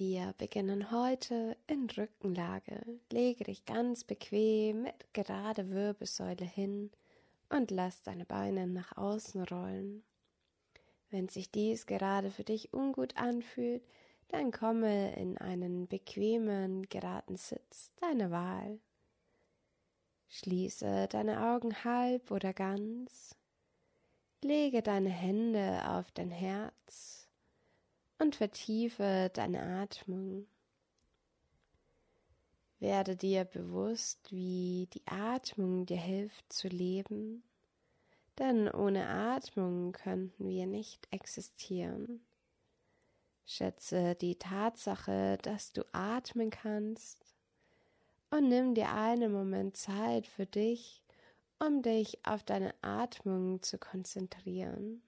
Wir beginnen heute in Rückenlage. Lege dich ganz bequem mit gerade Wirbelsäule hin und lass deine Beine nach außen rollen. Wenn sich dies gerade für dich ungut anfühlt, dann komme in einen bequemen, geraden Sitz deiner Wahl. Schließe deine Augen halb oder ganz. Lege deine Hände auf dein Herz und vertiefe deine Atmung. Werde dir bewusst, wie die Atmung dir hilft zu leben, denn ohne Atmung könnten wir nicht existieren. Schätze die Tatsache, dass du atmen kannst und nimm dir einen Moment Zeit für dich, um dich auf deine Atmung zu konzentrieren.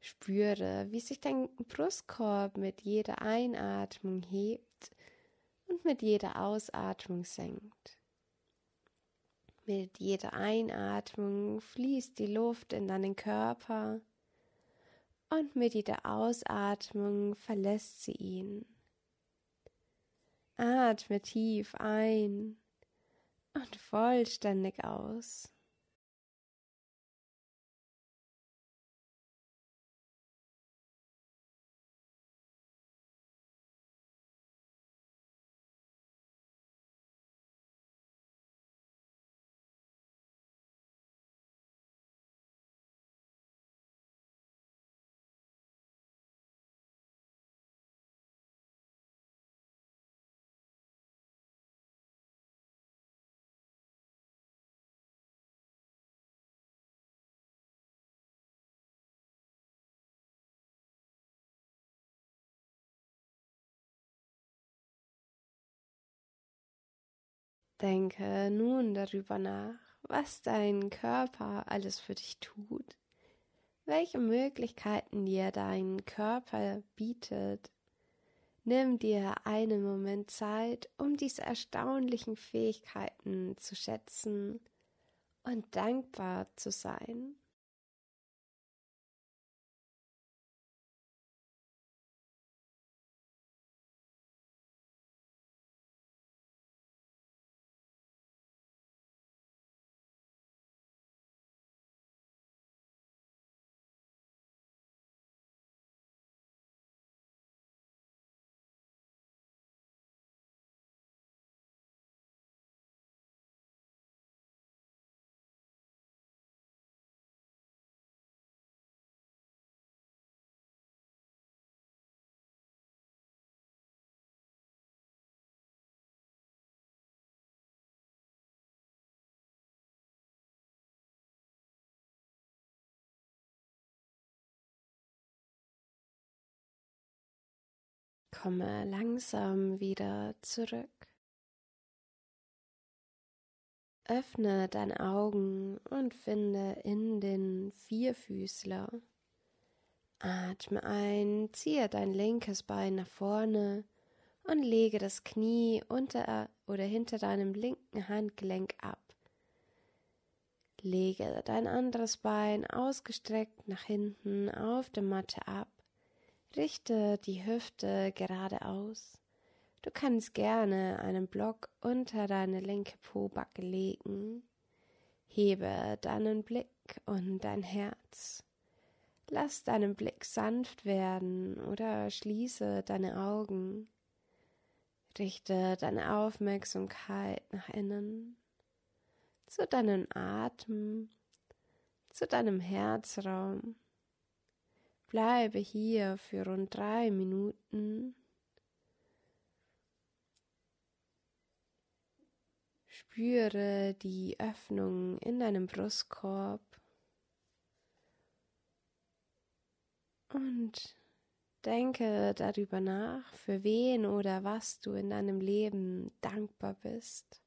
Spüre, wie sich dein Brustkorb mit jeder Einatmung hebt und mit jeder Ausatmung senkt. Mit jeder Einatmung fließt die Luft in deinen Körper und mit jeder Ausatmung verlässt sie ihn. Atme tief ein und vollständig aus. Denke nun darüber nach, was dein Körper alles für dich tut, welche Möglichkeiten dir dein Körper bietet. Nimm dir einen Moment Zeit, um diese erstaunlichen Fähigkeiten zu schätzen und dankbar zu sein. Komme langsam wieder zurück. Öffne deine Augen und finde in den Vierfüßler. Atme ein, ziehe dein linkes Bein nach vorne und lege das Knie unter oder hinter deinem linken Handgelenk ab. Lege dein anderes Bein ausgestreckt nach hinten auf der Matte ab Richte die Hüfte geradeaus. Du kannst gerne einen Block unter deine linke Pobacke legen. Hebe deinen Blick und dein Herz. Lass deinen Blick sanft werden oder schließe deine Augen. Richte deine Aufmerksamkeit nach innen, zu deinem Atem, zu deinem Herzraum. Bleibe hier für rund drei Minuten. Spüre die Öffnung in deinem Brustkorb und denke darüber nach, für wen oder was du in deinem Leben dankbar bist.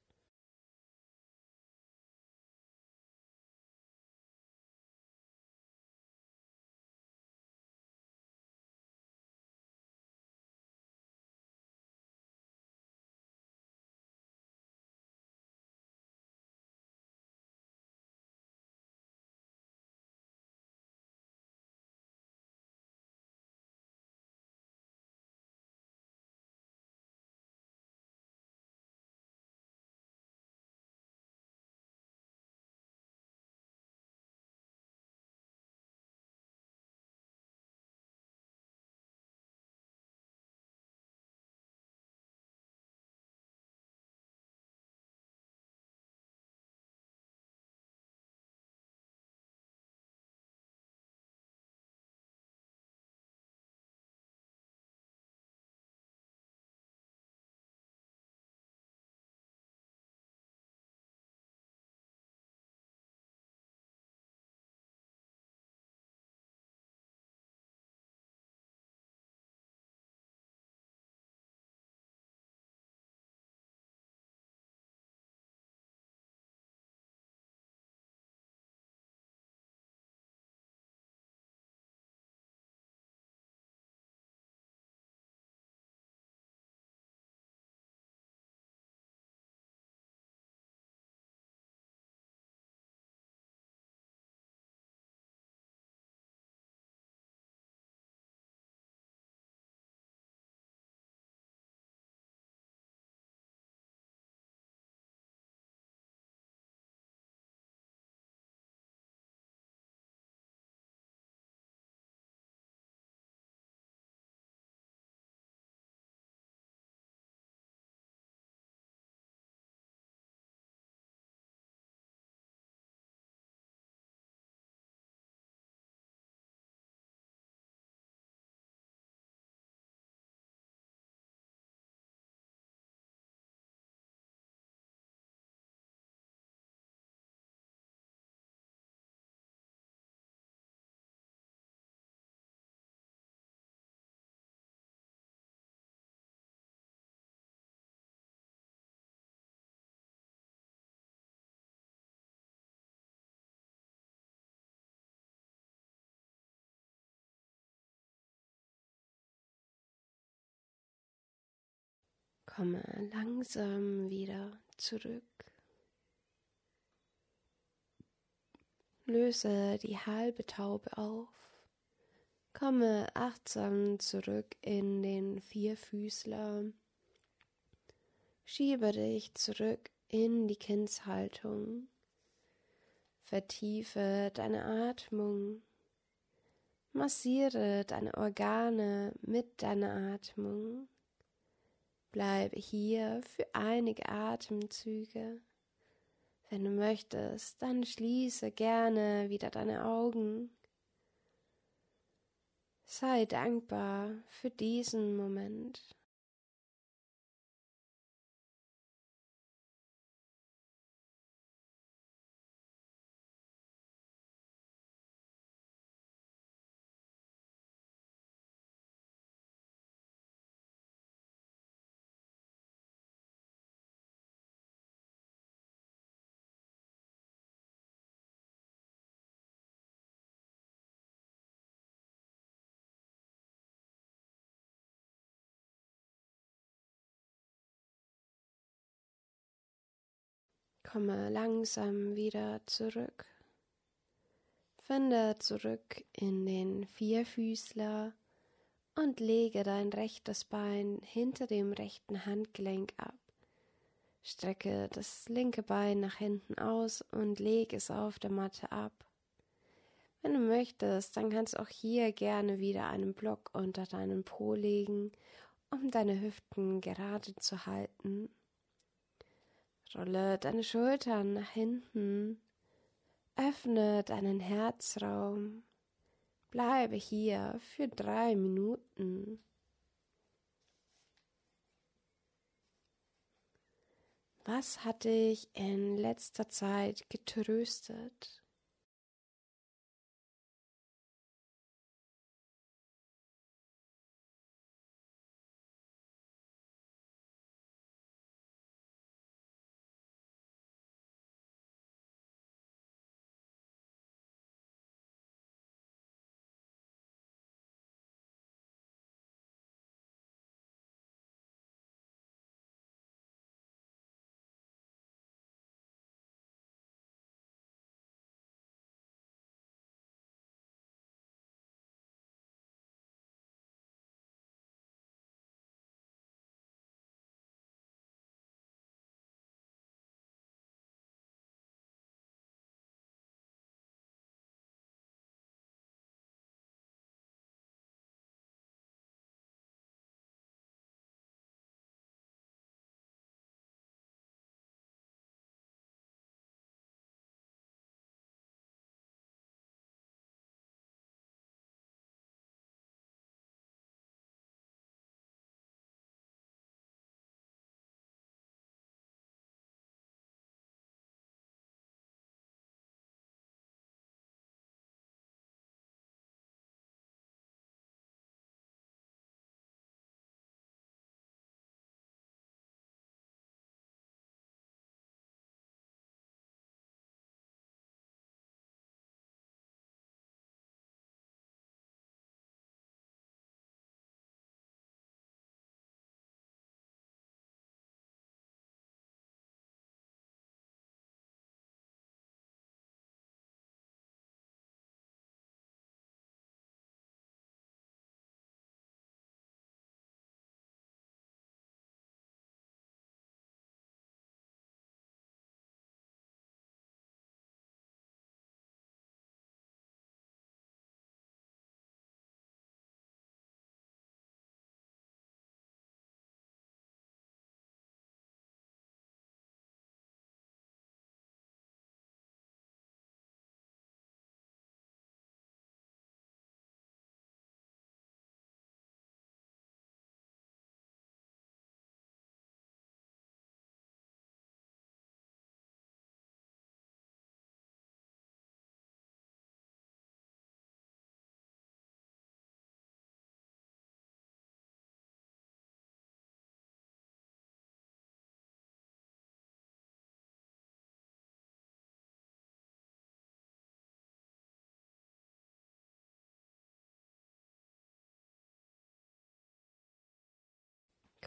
Komme langsam wieder zurück. Löse die halbe Taube auf. Komme achtsam zurück in den Vierfüßler. Schiebe dich zurück in die Kindshaltung. Vertiefe deine Atmung. Massiere deine Organe mit deiner Atmung. Bleibe hier für einige Atemzüge. Wenn du möchtest, dann schließe gerne wieder deine Augen. Sei dankbar für diesen Moment. Komme langsam wieder zurück. Finde zurück in den Vierfüßler und lege dein rechtes Bein hinter dem rechten Handgelenk ab. Strecke das linke Bein nach hinten aus und lege es auf der Matte ab. Wenn du möchtest, dann kannst du auch hier gerne wieder einen Block unter deinen Po legen, um deine Hüften gerade zu halten. Rolle deine Schultern nach hinten. Öffne deinen Herzraum. Bleibe hier für drei Minuten. Was hat dich in letzter Zeit getröstet?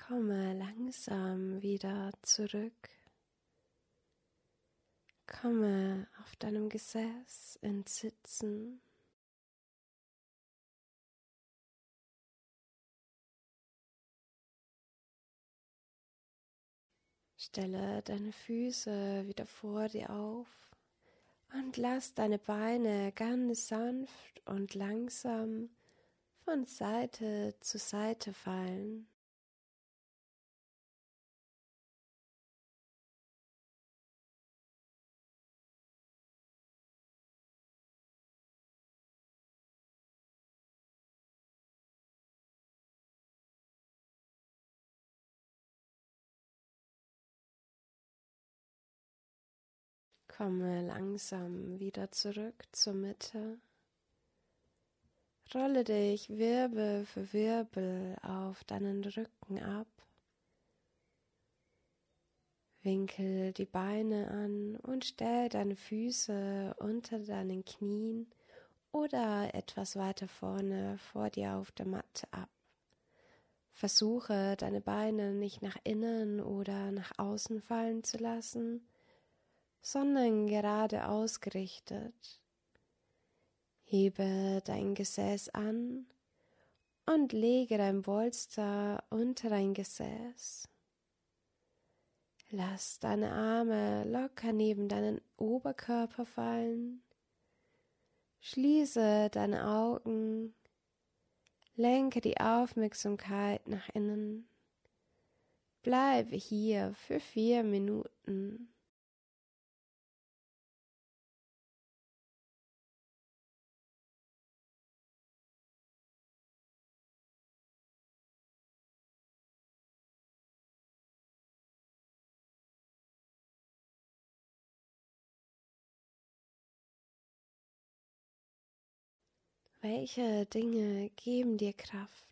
Komme langsam wieder zurück. Komme auf deinem Gesäß ins Sitzen. Stelle deine Füße wieder vor dir auf und lass deine Beine ganz sanft und langsam von Seite zu Seite fallen. Komme langsam wieder zurück zur Mitte. Rolle dich Wirbel für Wirbel auf deinen Rücken ab. Winkel die Beine an und stell deine Füße unter deinen Knien oder etwas weiter vorne vor dir auf der Matte ab. Versuche deine Beine nicht nach innen oder nach außen fallen zu lassen, sondern gerade ausgerichtet. Hebe dein Gesäß an und lege dein Polster unter dein Gesäß. Lass deine Arme locker neben deinen Oberkörper fallen. Schließe deine Augen. Lenke die Aufmerksamkeit nach innen. Bleibe hier für vier Minuten. Welche Dinge geben dir Kraft?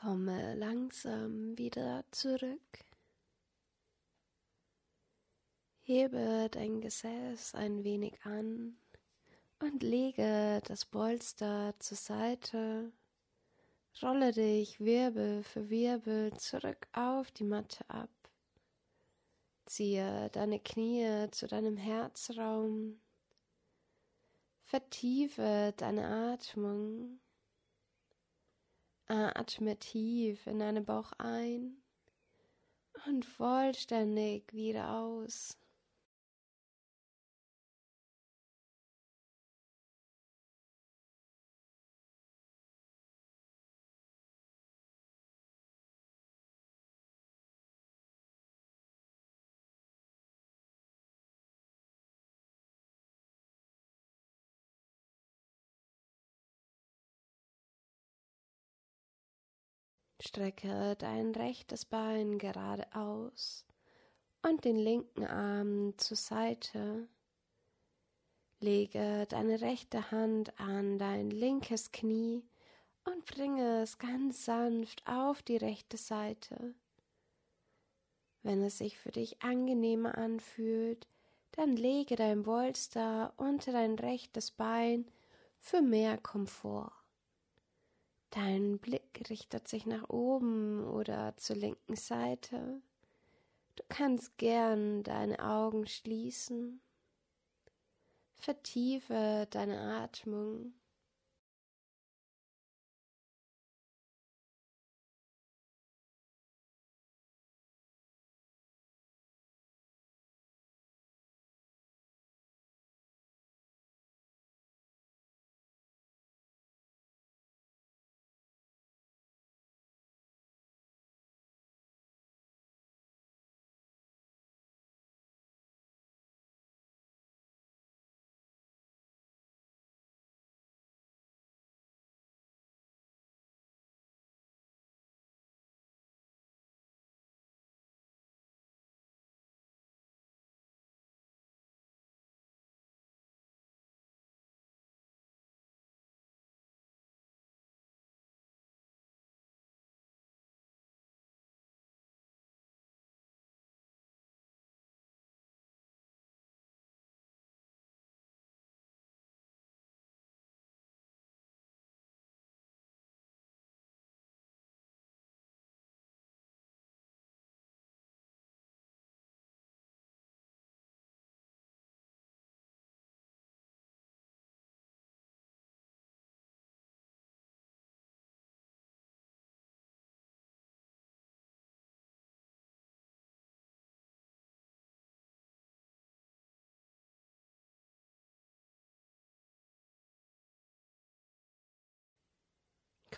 Komme langsam wieder zurück. Hebe dein Gesäß ein wenig an und lege das Polster zur Seite. Rolle dich Wirbel für Wirbel zurück auf die Matte ab. Ziehe deine Knie zu deinem Herzraum. Vertiefe deine Atmung. Atme tief in deinen Bauch ein und vollständig wieder aus. Strecke dein rechtes Bein geradeaus und den linken Arm zur Seite. Lege deine rechte Hand an dein linkes Knie und bringe es ganz sanft auf die rechte Seite. Wenn es sich für dich angenehmer anfühlt, dann lege dein Bolster unter dein rechtes Bein für mehr Komfort. Dein Blick richtet sich nach oben oder zur linken Seite. Du kannst gern deine Augen schließen. Vertiefe deine Atmung.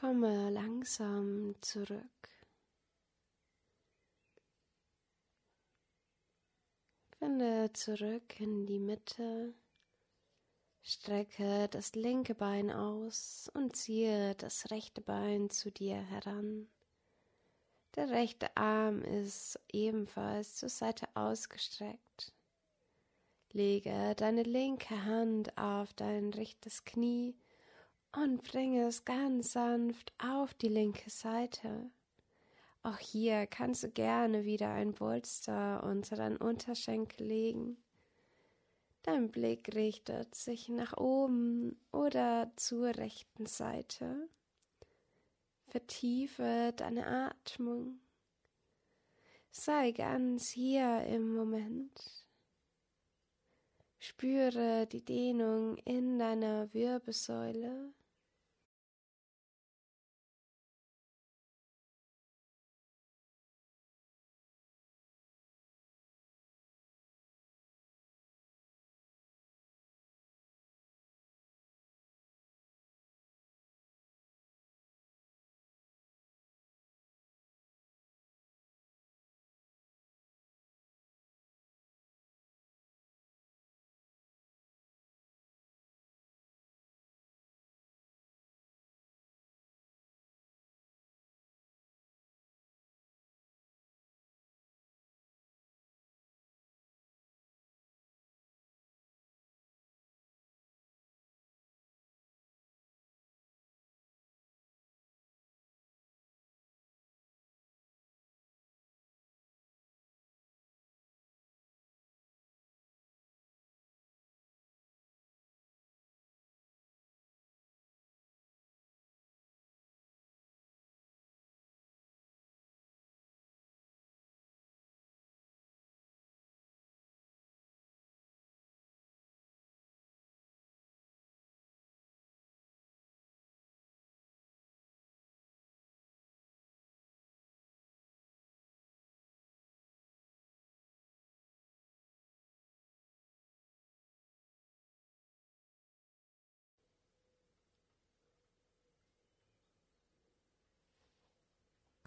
Komme langsam zurück. Finde zurück in die Mitte. Strecke das linke Bein aus und ziehe das rechte Bein zu dir heran. Der rechte Arm ist ebenfalls zur Seite ausgestreckt. Lege deine linke Hand auf dein rechtes Knie und bringe es ganz sanft auf die linke Seite. Auch hier kannst du gerne wieder ein Polster unter deinen Unterschenkel legen. Dein Blick richtet sich nach oben oder zur rechten Seite. Vertiefe deine Atmung. Sei ganz hier im Moment. Spüre die Dehnung in deiner Wirbelsäule.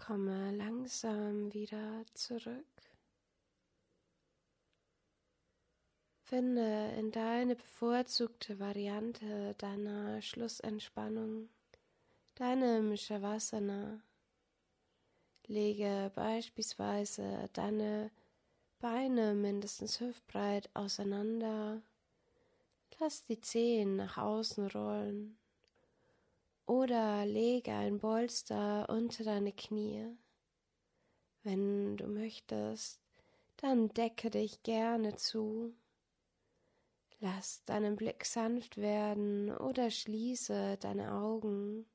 Komme langsam wieder zurück. Finde in deine bevorzugte Variante deiner Schlussentspannung, deinem Shavasana. Lege beispielsweise deine Beine mindestens hüftbreit auseinander. Lass die Zehen nach außen rollen. Oder lege ein Bolster unter deine Knie. Wenn du möchtest, dann decke dich gerne zu. Lass deinen Blick sanft werden oder schließe deine Augen.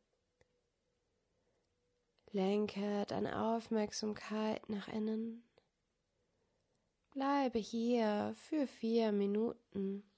Lenke deine Aufmerksamkeit nach innen. Bleibe hier für vier Minuten.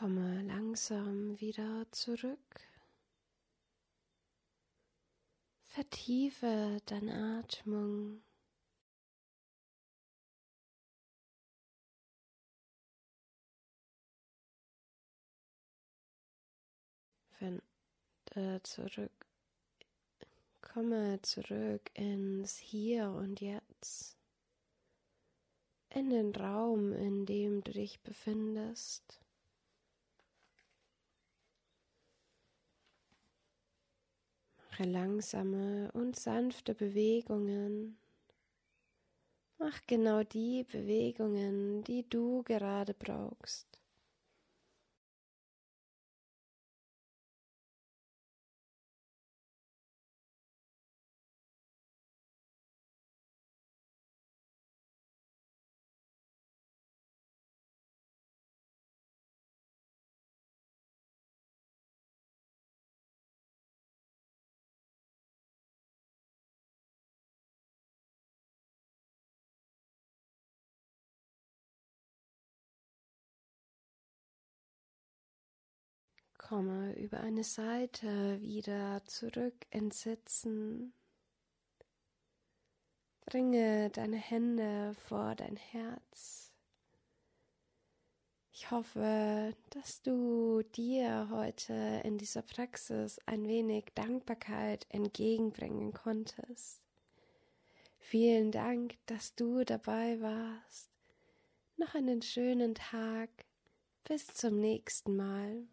Komme langsam wieder zurück. Vertiefe deine Atmung. Finde zurück. Komme zurück ins Hier und Jetzt. In den Raum, in dem du dich befindest. Mache langsame und sanfte Bewegungen. Mach genau die Bewegungen, die du gerade brauchst. Komme über eine Seite wieder zurück ins Sitzen. Bringe deine Hände vor dein Herz. Ich hoffe, dass du dir heute in dieser Praxis ein wenig Dankbarkeit entgegenbringen konntest. Vielen Dank, dass du dabei warst. Noch einen schönen Tag. Bis zum nächsten Mal.